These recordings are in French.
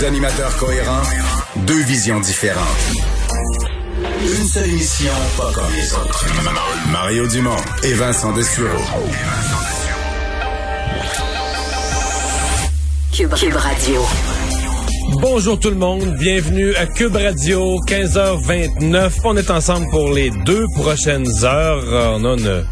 Deux animateurs cohérents, deux visions différentes. Une seule émission, pas comme les autres. Mario Dumont et Vincent Dessureau. Cube, Cube Radio. Bonjour tout le monde, bienvenue à Cube Radio, 15h29. On est ensemble pour les deux prochaines heures. On a une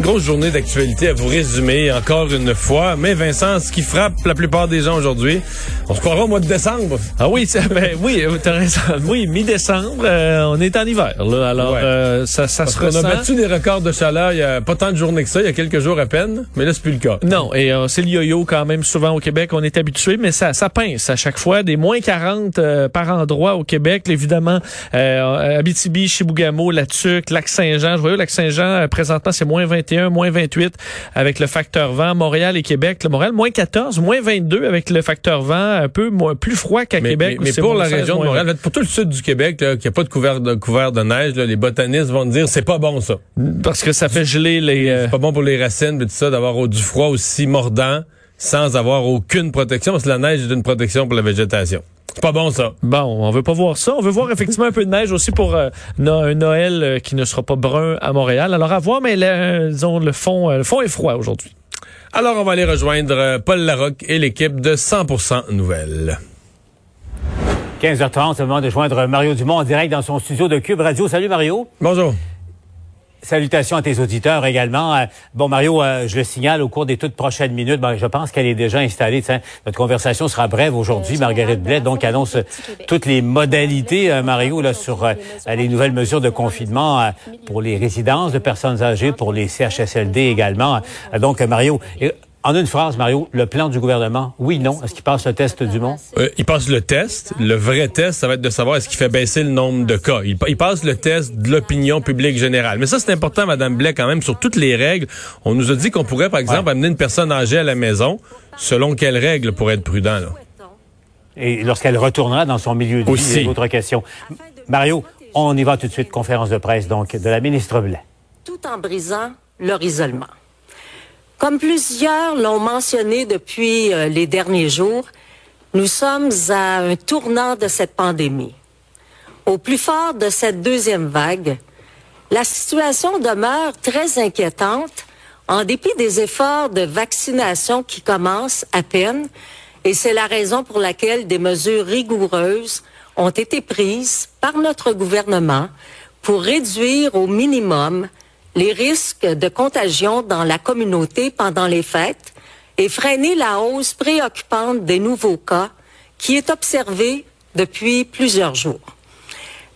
grosse journée d'actualité à vous résumer encore une fois. Mais Vincent, ce qui frappe la plupart des gens aujourd'hui, on se croira au mois de décembre. Ah oui, ben, oui, t'as raison. Oui, mi-décembre, euh, on est en hiver. Là, alors Ouais. euh, ça, ça Parce se qu'on a ressent. battu des records de chaleur il y a pas tant de journées que ça, il y a quelques jours à peine, mais là c'est plus le cas. Non, et euh, c'est le yo-yo quand même souvent au Québec, on est habitué, mais ça, ça pince à chaque fois. Des moins 40 euh, par endroit au Québec, évidemment. Euh, Abitibi, Chibougamau, La Tuque, Lac-Saint-Jean. Je vois Lac-Saint-Jean, euh, présentement, c'est moins 21, moins 28 avec le facteur vent. Montréal et Québec. Le Montréal, moins 14, moins 22 avec le facteur vent, un peu moins, plus froid qu'à Québec. mais- mais pour la 16, région de Montréal, pour tout le sud du Québec, là, qui a pas de couvert de, couvert de neige, là, les botanistes vont dire c'est pas bon ça. 20. Parce que ça fait geler les... euh, C'est pas bon pour les racines, mais tout ça, d'avoir du froid aussi mordant sans avoir aucune protection, parce que la neige est une protection pour la végétation. C'est pas bon ça. Bon, on veut pas voir ça. On veut voir effectivement un peu de neige aussi pour euh, no- un Noël euh, qui ne sera pas brun à Montréal. Alors à voir, mais le, euh, disons, le fond, euh, le fond est froid aujourd'hui. Alors, on va aller rejoindre euh, Paul Larocque et l'équipe de 100% Nouvelles. 15h30, c'est le moment de joindre Mario Dumont en direct dans son studio de Cube Radio. Salut Mario. Bonjour. Salutations à tes auditeurs également. Euh, Bon Mario, euh, je le signale au cours des toutes prochaines minutes. Ben, je pense qu'elle est déjà installée. Tiens, notre conversation sera brève aujourd'hui. Marguerite Blais donc annonce euh, toutes les modalités, euh, Mario, là sur euh, les nouvelles mesures de confinement euh, pour les résidences de personnes âgées, pour les CHSLD également. Euh, donc euh, Mario. En une phrase, Mario, le plan du gouvernement, oui, non, est-ce qu'il passe le test du monde? Euh, il passe le test. Le vrai test, ça va être de savoir est-ce qu'il fait baisser le nombre de cas. Il, pa- il passe le test de l'opinion publique générale. Mais ça, c'est important, Madame Blais, quand même, sur toutes les règles. On nous a dit qu'on pourrait, par exemple, amener une personne âgée à la maison. Selon quelles règles pour être prudent, là? Et lorsqu'elle retournera dans son milieu de Aussi. vie, c'est une autre question. Mario, on y va tout de suite. Conférence de presse, donc, de la ministre Blais. tout en brisant leur isolement. Comme plusieurs l'ont mentionné depuis euh, les derniers jours, nous sommes à un tournant de cette pandémie. Au plus fort de cette deuxième vague, la situation demeure très inquiétante en dépit des efforts de vaccination qui commencent à peine et c'est la raison pour laquelle des mesures rigoureuses ont été prises par notre gouvernement pour réduire au minimum les risques de contagion dans la communauté pendant les fêtes et freiner la hausse préoccupante des nouveaux cas qui est observée depuis plusieurs jours.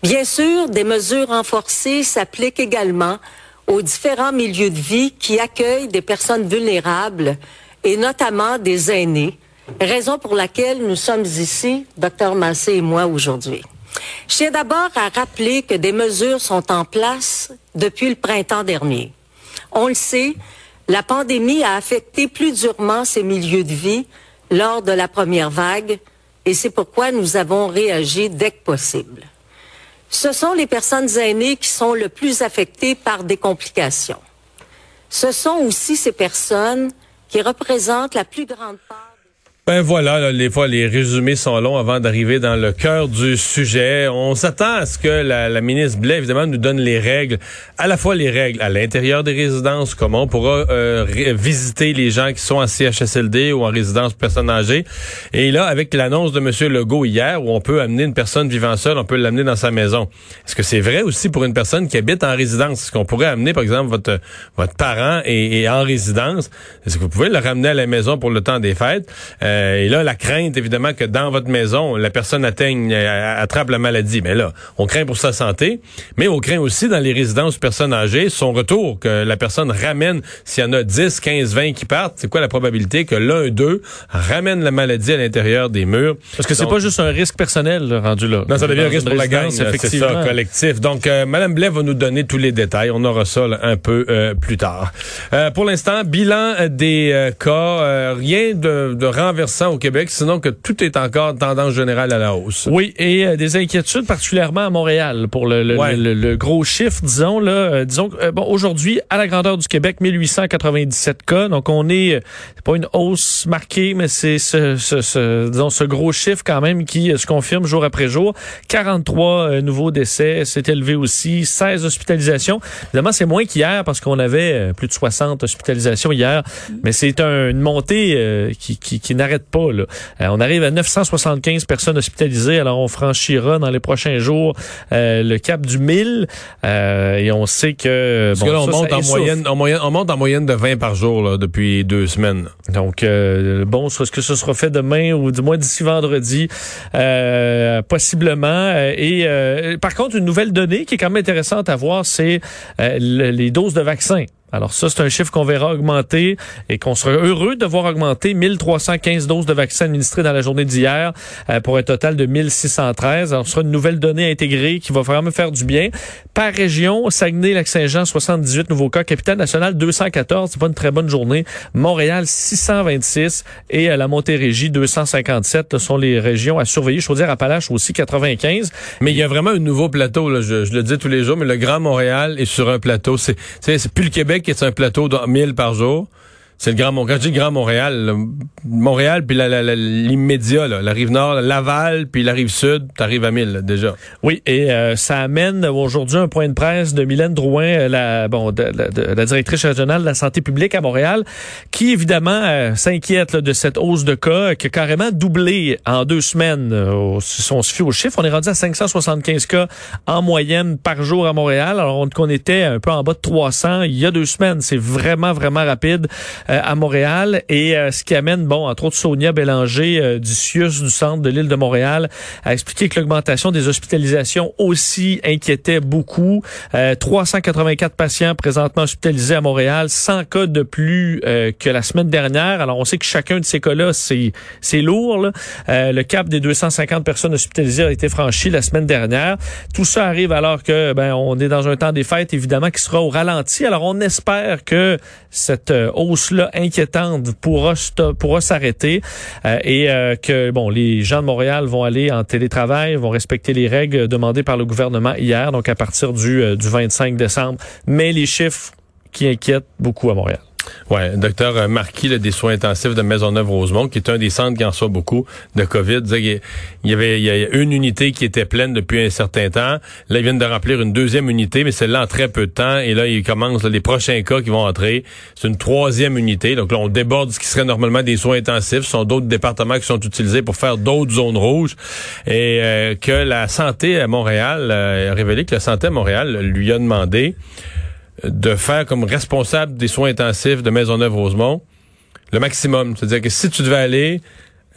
Bien sûr, des mesures renforcées s'appliquent également aux différents milieux de vie qui accueillent des personnes vulnérables et notamment des aînés, raison pour laquelle nous sommes ici, Dr Massé et moi, aujourd'hui. Je tiens d'abord à rappeler que des mesures sont en place depuis le printemps dernier. On le sait, la pandémie a affecté plus durement ces milieux de vie lors de la première vague et c'est pourquoi nous avons réagi dès que possible. Ce sont les personnes aînées qui sont le plus affectées par des complications. Ce sont aussi ces personnes qui représentent la plus grande part. Ben voilà, là, les fois les résumés sont longs avant d'arriver dans le cœur du sujet. On s'attend à ce que la, la ministre Blais, évidemment, nous donne les règles, à la fois les règles à l'intérieur des résidences, comment on pourra euh, visiter les gens qui sont en CHSLD ou en résidence personnes âgées. Et là, avec l'annonce de M. Legault hier, où on peut amener une personne vivant seule, on peut l'amener dans sa maison. Est-ce que c'est vrai aussi pour une personne qui habite en résidence? Est-ce qu'on pourrait amener, par exemple, votre votre parent est en résidence? Est-ce que vous pouvez le ramener à la maison pour le temps des fêtes? Euh, et là, la crainte, évidemment, que dans votre maison, la personne atteigne, euh, attrape la maladie. Mais là, on craint pour sa santé, mais on craint aussi dans les résidences personnes âgées, son retour, que la personne ramène, s'il y en a 10, 15, 20 qui partent, c'est quoi la probabilité que l'un d'eux ramène la maladie à l'intérieur des murs? Parce que c'est pas juste un risque personnel là, rendu là. non, ça devient un risque pour la gang, c'est ça, collectif. Donc, euh, Madame Blais va nous donner tous les détails. On aura ça là, un peu euh, plus tard. Euh, pour l'instant, bilan euh, des euh, cas, euh, rien de, de renversement au Québec, sinon que tout est encore tendance générale à la hausse. Oui, et euh, des inquiétudes particulièrement à Montréal pour le, le, gros chiffre, disons là, euh, disons euh, bon aujourd'hui à la grandeur du Québec 1897 cas, donc on est c'est pas une hausse marquée, mais c'est ce, ce, ce, disons ce gros chiffre quand même qui se confirme jour après jour. 43 nouveaux décès, c'est élevé aussi, 16 hospitalisations. Évidemment, c'est moins qu'hier parce qu'on avait plus de 60 hospitalisations hier, mais c'est une montée qui, qui, qui pas là. on arrive à 975 personnes hospitalisées. Alors, on franchira dans les prochains jours euh, le cap du 1000. Euh, et on sait que... Parce bon, que là, on, monte en moyenne, en moyenne, on monte en moyenne de 20 par jour là, depuis deux semaines. Donc, euh, bon, est-ce que ce sera fait demain ou du moins d'ici vendredi? Euh, possiblement. Et par contre, une nouvelle donnée qui est quand même intéressante à voir, c'est les doses de vaccins. Alors ça, c'est un chiffre qu'on verra augmenter et qu'on sera heureux de voir augmenter 1315 doses de vaccins administrées dans la journée d'hier euh, pour un total de 1613. Alors ce sera une nouvelle donnée intégrée qui va vraiment faire du bien. Par région, Saguenay-Lac-Saint-Jean, 78 nouveaux cas. Capitale-Nationale, 214. C'est pas une très bonne journée. Montréal, 626. Et euh, la Montérégie, 257. Ce sont les régions à surveiller. Je veux dire, Appalaches aussi, 95. Mais il y a vraiment un nouveau plateau. Là. Je, je, le dis tous les jours, mais le Grand Montréal est sur un plateau. C'est plus le Québec qui est un plateau de 1000 par jour. C'est le Grand Montréal. Quand je dis Grand Montréal, Montréal, puis l'immédiat, la, la, rive nord, Laval, puis la rive sud, t'arrives à 1000 déjà. Oui, et euh, ça amène aujourd'hui un point de presse de Mylène Drouin, euh, la, bon, de, la directrice régionale de la santé publique à Montréal, qui évidemment euh, s'inquiète de cette hausse de cas qui a carrément doublé en deux semaines. si on se fie aux chiffres, on est rendu à 575 cas en moyenne par jour à Montréal, alors qu'on était un peu en bas de 300 il y a deux semaines. C'est vraiment, vraiment rapide. Euh, à Montréal et euh, ce qui amène, bon, entre autres Sonia Bélanger euh, du CIUS du centre de l'île de Montréal a expliqué que l'augmentation des hospitalisations aussi inquiétait beaucoup. 384 patients présentement hospitalisés à Montréal, 100 cas de plus que la semaine dernière. Alors on sait que chacun de ces cas-là, c'est c'est lourd. Là. le cap des 250 personnes hospitalisées a été franchi la semaine dernière. Tout ça arrive alors que ben on est dans un temps des fêtes évidemment qui sera au ralenti. Alors on espère que cette hausse inquiétante pourra, s'arrêter euh, et euh, que bon les gens de Montréal vont aller en télétravail, vont respecter les règles demandées par le gouvernement hier, donc à partir du, euh, du 25 décembre. Mais les chiffres qui inquiètent beaucoup à Montréal. Ouais, docteur Marquis des soins intensifs de Maisonneuve-Rosemont, qui est un des centres qui en soit beaucoup de COVID, il y avait il y a une unité qui était pleine depuis un certain temps. Là, ils viennent de remplir une deuxième unité, mais celle-là en très peu de temps. Et là, ils commencent les prochains cas qui vont entrer. C'est une troisième unité. Donc là, on déborde ce qui serait normalement des soins intensifs. Ce sont d'autres départements qui sont utilisés pour faire d'autres zones rouges. Et euh, que la santé à Montréal euh, a révélé que la santé à Montréal lui a demandé de faire comme responsable des soins intensifs de Maisonneuve-Rosemont le maximum. C'est-à-dire que si tu devais aller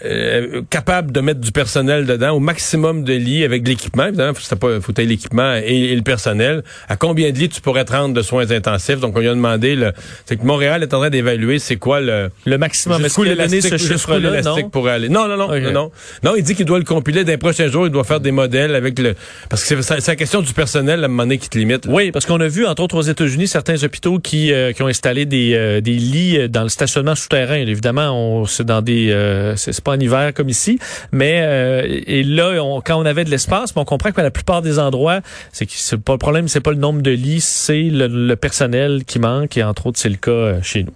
euh, capable de mettre du personnel dedans, au maximum de lits avec de l'équipement. Évidemment, faut, pas, faut l'équipement et, le personnel. À combien de lits tu pourrais te rendre de soins intensifs? Donc, on lui a demandé, c'est que Montréal est en train d'évaluer c'est quoi le... Le maximum. Est-ce qu'il a donné ce chiffre-là, non? pour aller? Non, non, non, non, non. il dit qu'il doit le compiler dans les prochains jours. Il doit faire des modèles avec le... Parce que c'est la question du personnel, à un moment donné, qui te limite. Oui, parce qu'on a vu, entre autres, aux États-Unis, certains hôpitaux qui, euh, qui ont installé des, euh, des lits dans le stationnement souterrain. Évidemment, c'est dans des... c'est pas en hiver comme ici, mais euh, et là, quand on avait de l'espace, on comprend que la plupart des endroits, c'est pas le problème, c'est pas le nombre de lits, c'est le, personnel qui manque, et entre autres, c'est le cas euh, chez nous.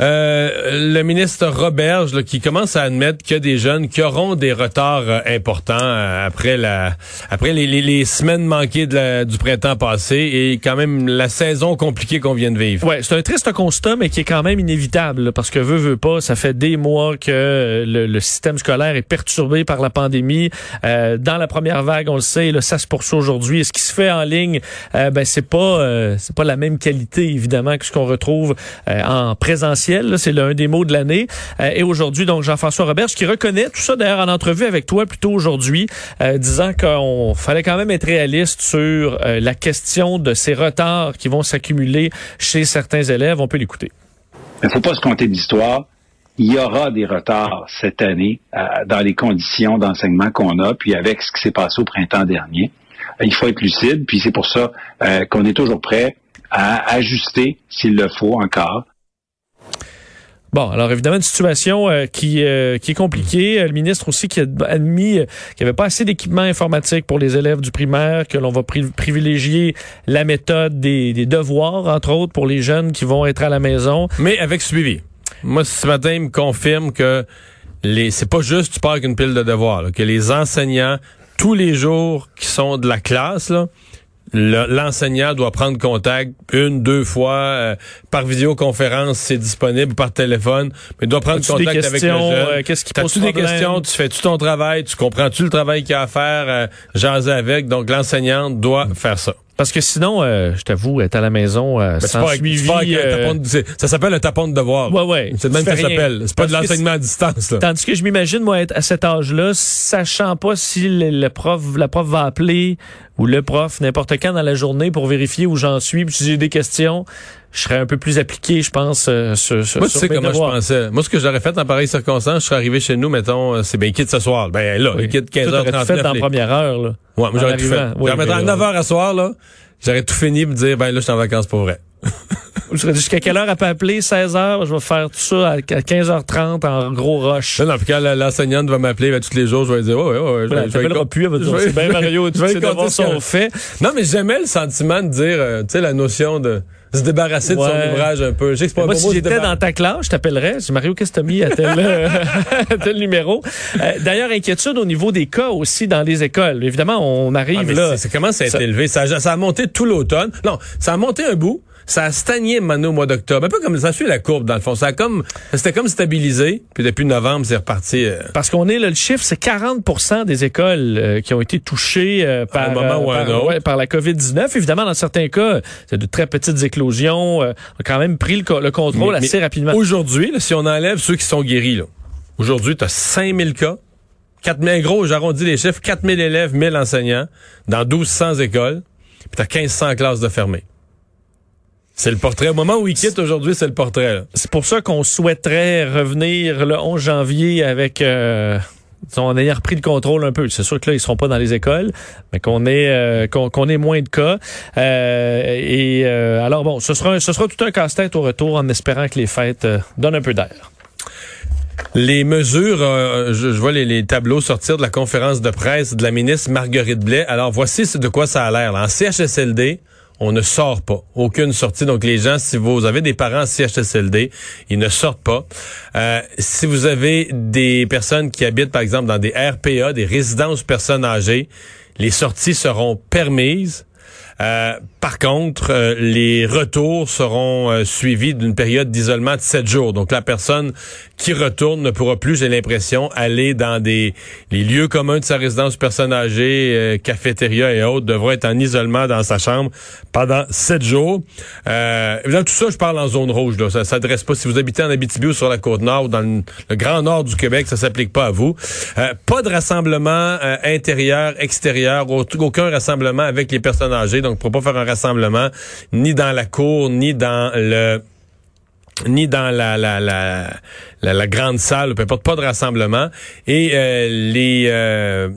Euh, le ministre Roberge qui commence à admettre qu'il y a des jeunes qui auront des retards euh, importants euh, après la après les, les, semaines manquées du printemps passé et quand même la saison compliquée qu'on vient de vivre. Ouais, c'est un triste constat mais qui est quand même inévitable parce que veut veut pas, ça fait des mois que le, système scolaire est perturbé par la pandémie. dans la première vague, on le sait, là, ça se poursuit aujourd'hui. Ce qui se fait en ligne, ben c'est pas c'est pas la même qualité évidemment que ce qu'on retrouve en c'est l'un des mots de l'année. Euh, et aujourd'hui, donc, Jean-François Roberge qui reconnaît tout ça d'ailleurs en entrevue avec toi plutôt aujourd'hui, euh, disant qu'on fallait quand même être réaliste sur euh, la question de ces retards qui vont s'accumuler chez certains élèves. On peut l'écouter. Il ne faut pas se compter d'histoire. Il y aura des retards cette année dans les conditions d'enseignement qu'on a, puis avec ce qui s'est passé au printemps dernier. Il faut être lucide, puis c'est pour ça qu'on est toujours prêt à ajuster, s'il le faut encore, Bon, alors évidemment, une situation euh, qui, euh, qui est compliquée. Euh, Le ministre aussi qui a admis euh, qu'il n'y avait pas assez d'équipement informatique pour les élèves du primaire, que l'on va pri- privilégier la méthode des, des devoirs, entre autres, pour les jeunes qui vont être à la maison. Mais avec suivi. Moi, ce matin, il me confirme que les c'est pas juste tu pars avec une pile de devoirs, là, que les enseignants, tous les jours qui sont de la classe, là, l'enseignant doit prendre contact une, deux fois euh, par vidéoconférence, c'est disponible par téléphone, mais il doit prendre des contact avec le jeune. euh, qu'est-ce qui pose T'as-tu des questions, tu fais-tu ton travail, tu comprends-tu le travail qu'il y a à faire, euh, jaser avec, donc l'enseignante doit faire ça. Parce que sinon, euh, je t'avoue, être à la maison euh, Ben, sans suivi... euh, de- ça s'appelle un tapon de devoir. Ouais, ouais. C'est de même que ça s'appelle. C'est pas de l'enseignement à distance. Là. Tandis que je m'imagine, moi, être à cet âge-là, sachant pas si le, le prof, la prof va appeler ou le prof n'importe quand dans la journée pour vérifier où j'en suis, puis si j'ai des questions, je serais un peu plus appliqué, je pense, euh, sur, sur, Moi, tu sur sais comment devoirs. je pensais. Moi, ce que j'aurais fait en pareille circonstance, je serais arrivé chez nous, mettons, euh, c'est bien quitte ce soir. Ben là, Oui. quitte Toi, t'aurais tout 15h39. fait les- première heure, là? Ouais, moi, en j'aurais tout fait. Oui, J'aurais mettre à mais, 9h à soir, là. J'aurais tout fini pour dire, ben là, je suis en vacances pour vrai. Je jusqu'à quelle heure elle peut appeler? 16 heures, je vais faire tout ça à 15h30 en gros rush. Non, non, puis quand l'enseignante va m'appeler ben, tous les jours, je vais lui dire, ouais, ouais, ouais. je vais- je vais con- plus, elle va dire, je c'est bien Mario, je devoirs ce qu'elle- sont faits. Non, mais j'aimais le sentiment de dire, euh, tu sais, la notion de se débarrasser de son ouvrage un peu. Je sais que pas un Moi, si j'étais dans ta classe, je t'appellerais. Je dis, Mario, qu'est-ce que t'as mis à tel, euh, à tel numéro? Euh, D'ailleurs, inquiétude au niveau des cas aussi dans les écoles. Évidemment, on Ah, arrive mais là. c'est- comment ça a été élevé? Ça, ça a monté tout l'automne. Non, ça a monté un bout. Ça a stagné maintenant au mois d'octobre. Un peu comme ça suit la courbe, dans le fond. Ça a comme, c'était comme stabilisé. Puis depuis novembre, c'est reparti. euh, Parce qu'on est là, le chiffre, c'est 40% des écoles euh, qui ont été touchées euh, par, un moment ou euh, un autre. ouais, par la COVID-19. Évidemment, dans certains cas, c'est de très petites éclosions. euh, on a quand même pris le, le contrôle Mais- assez mais rapidement. Aujourd'hui, si on enlève ceux qui sont guéris, là, aujourd'hui, tu as 5000 cas. 4000, gros, j'arrondis les chiffres, 4000 élèves, 1000 enseignants dans 1200 écoles. Puis tu as 1500 classes de fermées. C'est le portrait. Au moment où ils quittent aujourd'hui, c'est le portrait. C'est pour ça qu'on souhaiterait revenir le 11 janvier avec... Euh, en ayant repris le contrôle un peu. C'est sûr que là, ils seront pas dans les écoles, mais qu'on ait euh, qu'on qu'on ait moins de cas. Euh, et euh, alors bon, ce sera ce sera tout un casse-tête au retour en espérant que les fêtes donnent un peu d'air. Les mesures, euh, je, je vois les, les tableaux sortir de la conférence de presse de la ministre Marguerite Blais. Alors voici de quoi ça a l'air. En CHSLD, on ne sort pas. Aucune sortie. Donc les gens, si vous avez des parents en CHSLD, ils ne sortent pas. Euh, si vous avez des personnes qui habitent, par exemple, dans des RPA, des résidences personnes âgées, les sorties seront permises. Euh, par contre, euh, les retours seront suivis d'une période d'isolement de sept jours. Donc, la personne qui retourne ne pourra plus, j'ai l'impression, aller dans des les lieux communs de sa résidence personne âgée, euh, cafétéria et autres, devra être en isolement dans sa chambre pendant sept jours. Euh, évidemment, tout ça, je parle en zone rouge. Là. Ça s'adresse pas si vous habitez en Abitibi sur la côte nord ou dans le, grand nord du Québec, ça s'applique pas à vous. Euh, pas de rassemblement euh, intérieur, extérieur, au- aucun rassemblement avec les personnes âgées. Donc, on ne pourra pas faire un rassemblement ni dans la cour, ni dans le ni dans la, la, la, la, la grande salle, peu importe, pas de rassemblement. Et euh, les euh,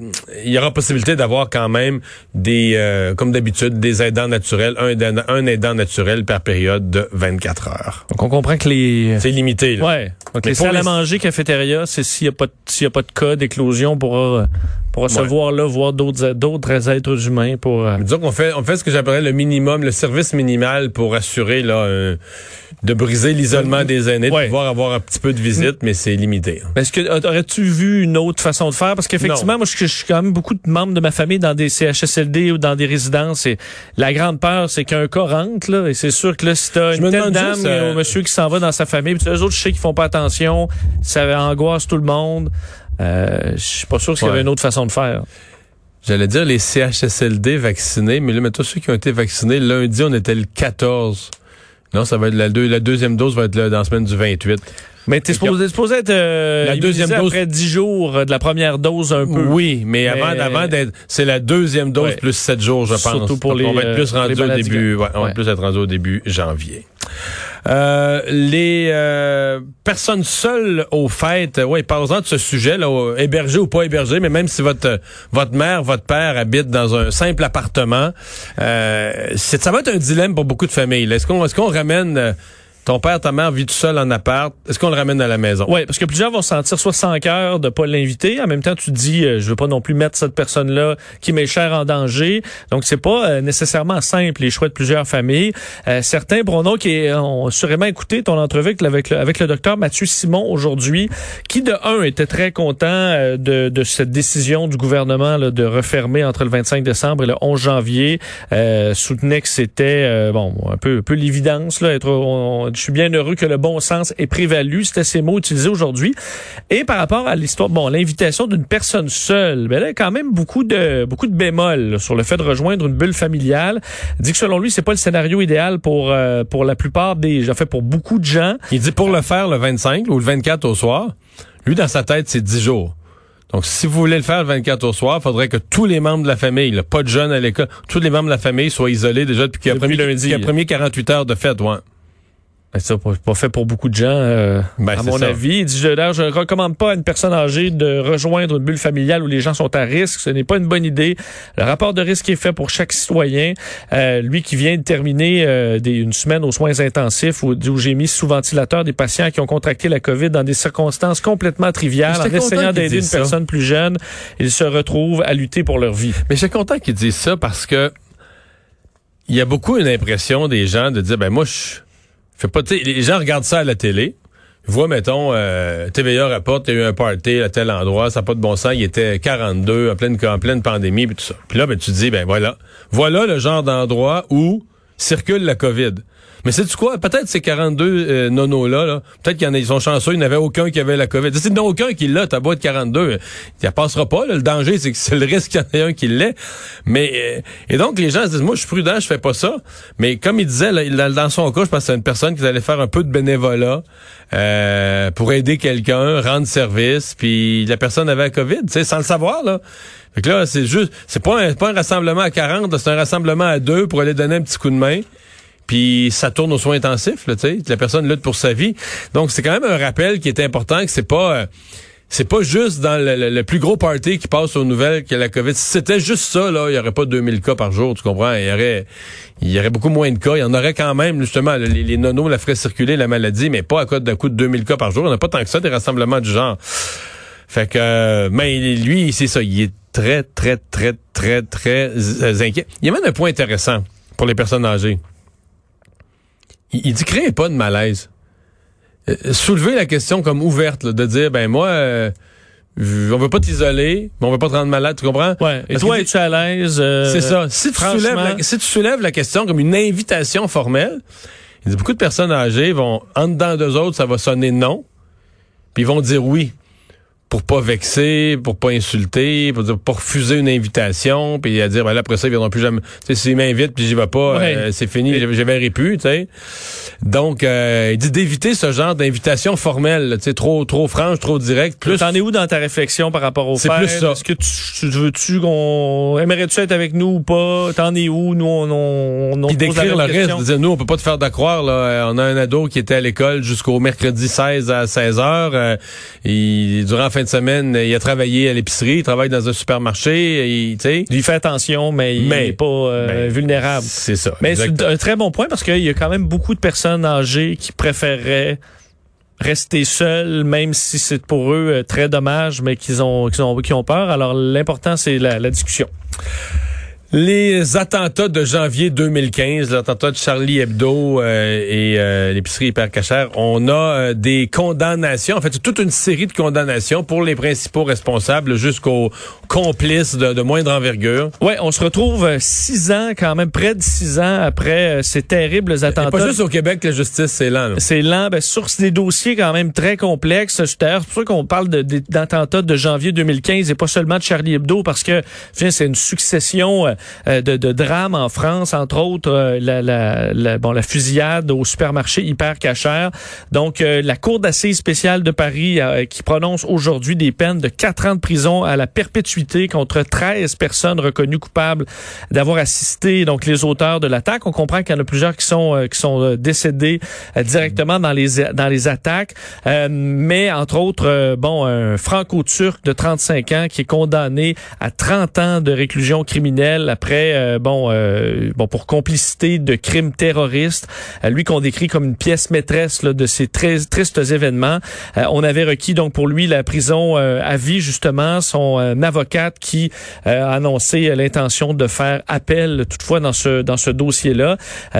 il y aura possibilité d'avoir quand même des, euh, comme d'habitude, des aidants naturels, un aidant, un aidant naturel par période de 24 heures. Donc on comprend que les C'est limité. Là. Ouais. Donc les salles à manger, cafétéria, c'est s'il n'y a pas de, s'il y a pas de cas d'éclosion pour euh, pour se Ouais. voir là, voir d'autres d'autres êtres humains pour euh, Disons qu'on fait, on fait ce que j'appellerais le minimum, le service minimal pour assurer là, un- de briser l'isolement des aînés, Ouais. de pouvoir avoir un petit peu de visite, mais c'est limité. hein. Est-ce que aurais-tu vu une autre façon de faire? Parce qu'effectivement moi je, je suis quand même beaucoup de membres de ma famille dans des CHSLD ou dans des résidences et la grande peur c'est qu'un cas rentre là et c'est sûr que là si t'as une telle dame euh, ou un monsieur qui s'en va dans sa famille puis eux autres je sais qu'ils font pas attention ça angoisse tout le monde euh, je suis pas sûr qu'il y avait Ouais. une autre façon de faire. J'allais dire les CHSLD vaccinés, mais là, mais tous ceux qui ont été vaccinés, lundi, on était le 14. Non, ça va être la, deux, la deuxième dose va être là, dans la semaine du 28. Mais t'es supposé, supposé être euh, La deuxième dose- après 10 jours euh, de la première dose un peu. Oui, mais, avant, Mais- avant d'être, c'est la deuxième dose Ouais. plus 7 jours, je pense. Surtout pour Donc, les, on va être euh, plus rendu au début, ouais, on va Ouais. plus être rendu au début janvier. Euh, les euh, personnes seules aux fêtes, oui, parlons-en de ce sujet, là, hébergé ou pas hébergé, mais même si votre votre mère, votre père habite dans un simple appartement, euh, ça va être un dilemme pour beaucoup de familles. Est-ce qu'on est-ce qu'on ramène euh, ton père, ta mère vit tout seul en appart, est-ce qu'on le ramène à la maison? Oui, parce que plusieurs vont se sentir soit sans cœur de pas l'inviter. En même temps, tu te dis, euh, je veux pas non plus mettre cette personne-là qui m'est chère en danger. Donc, c'est pas euh, nécessairement simple les choix de plusieurs familles. Euh, certains, Bruno, qui ont sûrement écouté ton entrevue avec le, avec le docteur Mathieu Simon aujourd'hui, qui de un était très content de, de cette décision du gouvernement là, de refermer entre le 25 décembre et le 11 janvier, soutenait que c'était bon un peu, un peu l'évidence là, être je suis bien heureux que le bon sens ait prévalu. C'était ces mots utilisés aujourd'hui. Et par rapport à l'histoire, bon, l'invitation d'une personne seule, ben là, quand même beaucoup de beaucoup de bémols sur le fait de rejoindre une bulle familiale. Il dit que selon lui, c'est pas le scénario idéal pour euh, pour la plupart des, en fait, pour beaucoup de gens. Il dit pour le faire le 25 ou le 24 au soir. Lui, dans sa tête, c'est 10 jours. Donc, si vous voulez le faire le 24 au soir, il faudrait que tous les membres de la famille, là, pas de jeunes à l'école, tous les membres de la famille soient isolés déjà depuis qu'il y a, premier, lundi, a premier 48 heures de fête, ouais. Ben, c'est pas fait pour beaucoup de gens, euh, ben, à mon avis. Il dit, je, je recommande pas à une personne âgée de rejoindre une bulle familiale où les gens sont à risque. Ce n'est pas une bonne idée. Le rapport de risque est fait pour chaque citoyen. Euh, lui qui vient de terminer euh, des, une semaine aux soins intensifs où, où j'ai mis sous ventilateur des patients qui ont contracté la COVID dans des circonstances complètement triviales en essayant d'aider une personne plus jeune. Ils se retrouvent à lutter pour leur vie. Mais je suis content qu'ils disent ça parce que il y a beaucoup une impression des gens de dire, ben moi, je fait pas, les gens regardent ça à la télé. Voient, mettons, euh, TVA rapporte, il y a eu un party à tel endroit, ça n'a pas de bon sens, il était 42 en pleine, en pleine pandémie, puis tout ça. Puis là, ben, tu te dis, ben voilà, voilà le genre d'endroit où circule la COVID. Mais c'est tu quoi? Peut-être ces 42 euh, nonos-là, -là, peut être qu'ils ils sont chanceux, il n'y avait aucun qui avait la COVID. C'est n'y aucun qui l'a, ta boîte 42. Il passera pas. le danger, c'est que c'est le risque qu'il y en ait un qui l'ait. Mais euh, Et donc, les gens se disent, moi, je suis prudent, je fais pas ça. Mais comme il disait, là, dans son cas, je pense que c'est une personne qui allait faire un peu de bénévolat euh, pour aider quelqu'un, rendre service, puis la personne avait la COVID, tu sais, sans le savoir, là. Fait que là, c'est juste, c'est pas un, pas un rassemblement à 40, c'est un rassemblement à deux pour aller donner un petit coup de main puis ça tourne aux soins intensifs, là, la personne lutte pour sa vie. Donc c'est quand même un rappel qui est important que c'est pas euh, c'est pas juste dans le, plus gros party qui passe aux nouvelles que la COVID. Si c'était juste ça, là, il y aurait pas 2000 cas par jour, tu comprends? Il y aurait, il y aurait beaucoup moins de cas. Il y en aurait quand même, justement, les, les nonos la feraient circuler, la maladie, mais pas à cause d'un coup de 2000 cas par jour. On n'a pas tant que ça des rassemblements du genre. Fait que, euh, mais lui, c'est ça, il est très, très, très, très, très euh, inquiet. Il y a même un point intéressant pour les personnes âgées il, dit créez pas de malaise. Euh, soulever la question comme ouverte, de dire ben moi euh, on veut pas t'isoler, mais on veut pas te rendre malade, tu comprends? Ouais. Et toi, es-tu à l'aise? Euh, c'est ça. Si tu, soulèves la, si tu soulèves la question comme une invitation formelle, il dit beaucoup de personnes âgées vont, en dedans d'eux autres, ça va sonner non, puis ils vont dire oui pour pas vexer, pour pas insulter, pour, dire, pour refuser une invitation, puis à dire ben là après ça ils viendront plus jamais. Tu sais s'ils m'invitent puis j'y vais pas, euh, c'est fini, je, verrai plus, tu sais. Donc euh, il dit d'éviter ce genre d'invitation formelle, tu sais trop trop franche, trop directe. Plus t'en es où dans ta réflexion par rapport au C'est plus ça. Est-ce que tu, veux-tu qu'on aimerais-tu être avec nous ou pas? T'en es où? Nous on on, on puis d'écrire le de dire nous on peut pas te faire d'accroire là, euh, on a un ado qui était à l'école jusqu'au mercredi 16 à 16 heures, euh, il durant fin de semaine, il a travaillé à l'épicerie, il travaille dans un supermarché, il, il fait attention, mais il n'est pas euh, ben, vulnérable. C'est ça. Mais c'est un très bon point parce qu'il y a quand même beaucoup de personnes âgées qui préféreraient rester seuls, même si c'est pour eux euh, très dommage, mais qu'ils ont, qu'ils ont, ont peur. Alors l'important, c'est la, la discussion. Les attentats de janvier 2015, l'attentat de Charlie Hebdo euh, et euh, l'épicerie hyper cachère, on a euh, des condamnations, en fait, toute une série de condamnations pour les principaux responsables jusqu'aux complices de, moindre envergure. Ouais, on se retrouve six ans, quand même près de six ans après ces terribles attentats. pas juste au Québec la justice, c'est lent. C'est lent, ben, sur des dossiers quand même très complexes. C'est pour ça qu'on parle d'attentats de, de, janvier 2015 et pas seulement de Charlie Hebdo, parce que c'est une succession euh, de, de drames en France, entre autres euh, la, la, la, bon, la fusillade au supermarché hyper cachère. Donc, euh, la Cour d'assises spéciale de Paris qui prononce aujourd'hui des peines de quatre ans de prison à la perpétuité contre 13 personnes reconnues coupables d'avoir assisté donc les auteurs de l'attaque. On comprend qu'il y en a plusieurs qui sont qui sont décédés directement dans les dans les attaques, mais entre autres bon un franco-turc de 35 ans qui est condamné à 30 ans de réclusion criminelle criminel après, bon, bon, pour complicité de crimes terroristes. lui qu'on décrit comme une pièce maîtresse là, de ces très tristes événements. on avait requis donc pour lui la prison à vie, justement, son avocate qui a annoncé l'intention de faire appel toutefois dans ce dans ce dossier-là.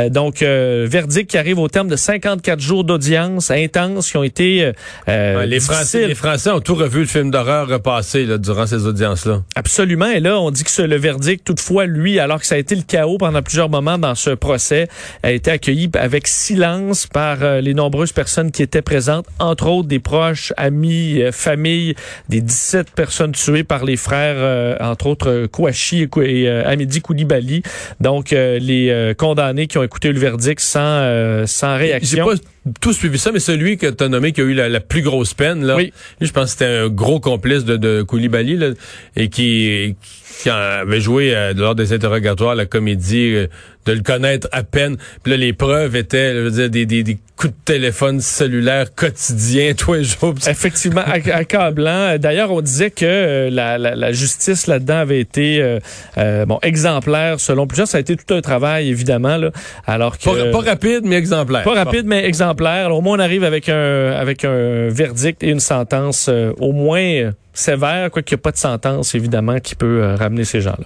donc, verdict qui arrive au terme de 54 jours d'audience intenses qui ont été euh, les Français les Français ont tout revu le film d'horreur repassé là, durant ces audiences-là. Absolument. Et là, on dit que le verdict, toutefois, lui, alors que ça a été le chaos pendant plusieurs moments dans ce procès, a été accueilli avec silence par euh, les nombreuses personnes qui étaient présentes, entre autres des proches, amis, euh, familles, des 17 personnes tuées par les frères, entre autres Kouachi et, Amidi Koulibaly. Donc, les condamnés qui ont écouté le verdict sans, sans réaction tout suivi ça, mais celui que tu as nommé qui a eu la, plus grosse peine, là, oui. je pense que c'était un gros complice de, de Koulibaly là, et qui, qui avait joué euh, lors des interrogatoires la comédie, euh, de le connaître à peine. Puis là, les preuves étaient je veux dire, des, des, des, coups de téléphone cellulaire quotidiens, tous les jours. Effectivement, accablant. D'ailleurs, on disait que euh, la, la, la, justice là-dedans avait été bon exemplaire selon plusieurs. Ça a été tout un travail, évidemment. Là, alors que, pas, rapide, mais exemplaire. Pas rapide, mais exemplaire. Alors, au moins, on arrive avec un, avec un verdict et une sentence au moins sévère, quoi qu'il n'y a pas de sentence, évidemment, qui peut euh, ramener ces gens-là.